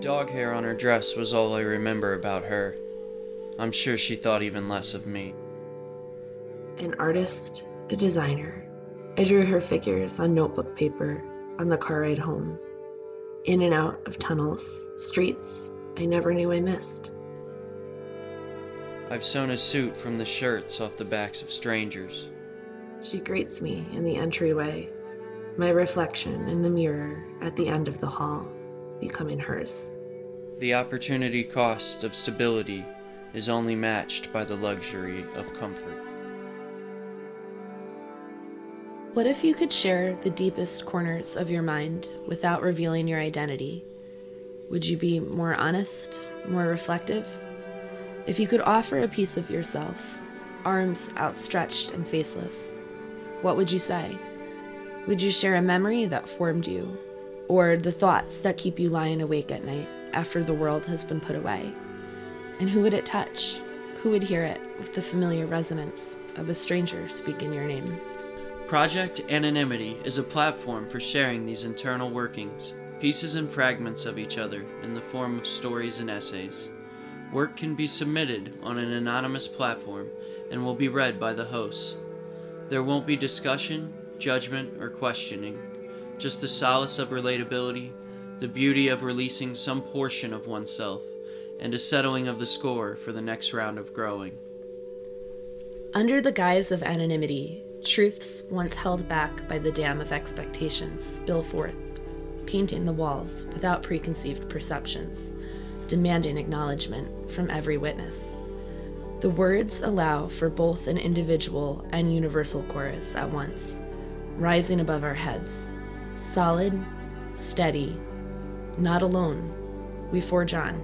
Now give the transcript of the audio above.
dog hair on her dress was all I remember about her. I'm sure she thought even less of me. An artist, a designer. I drew her figures on notebook paper on the car ride home. In and out of tunnels, streets I never knew I missed. I've sewn a suit from the shirts off the backs of strangers. She greets me in the entryway, my reflection in the mirror at the end of the hall, becoming hers. The opportunity cost of stability is only matched by the luxury of comfort. What if you could share the deepest corners of your mind without revealing your identity? Would you be more honest, more reflective? If you could offer a piece of yourself, arms outstretched and faceless, what would you say? Would you share a memory that formed you, or the thoughts that keep you lying awake at night after the world has been put away? And who would it touch? Who would hear it with the familiar resonance of a stranger speaking your name? Project Anonymity is a platform for sharing these internal workings, pieces and fragments of each other in the form of stories and essays. Work can be submitted on an anonymous platform and will be read by the hosts. There won't be discussion, judgment, or questioning, just the solace of relatability, the beauty of releasing some portion of oneself, and a settling of the score for the next round of growing. Under the guise of anonymity, truths once held back by the dam of expectations spill forth, painting the walls without preconceived perceptions, demanding acknowledgement from every witness. The words allow for both an individual and universal chorus at once, rising above our heads. Solid, steady, not alone, we forge on.